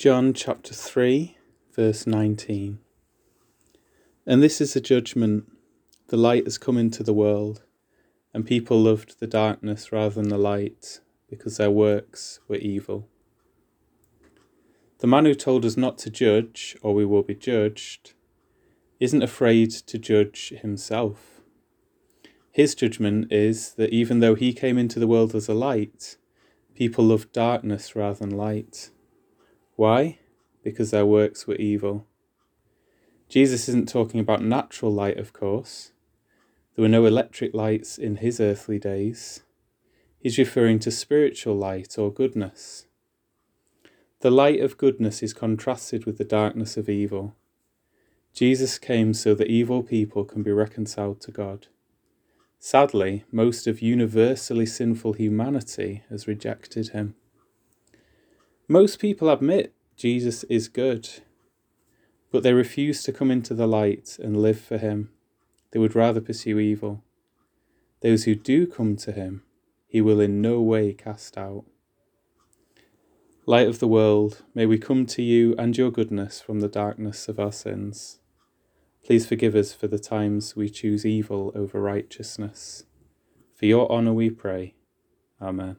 John chapter 3, verse 19. And this is the judgment the light has come into the world, and people loved the darkness rather than the light, because their works were evil. The man who told us not to judge, or we will be judged, isn't afraid to judge himself. His judgment is that even though he came into the world as a light, people loved darkness rather than light. Why? Because their works were evil. Jesus isn't talking about natural light, of course. There were no electric lights in his earthly days. He's referring to spiritual light or goodness. The light of goodness is contrasted with the darkness of evil. Jesus came so that evil people can be reconciled to God. Sadly, most of universally sinful humanity has rejected him. Most people admit Jesus is good, but they refuse to come into the light and live for him. They would rather pursue evil. Those who do come to him, he will in no way cast out. Light of the world, may we come to you and your goodness from the darkness of our sins. Please forgive us for the times we choose evil over righteousness. For your honour we pray. Amen.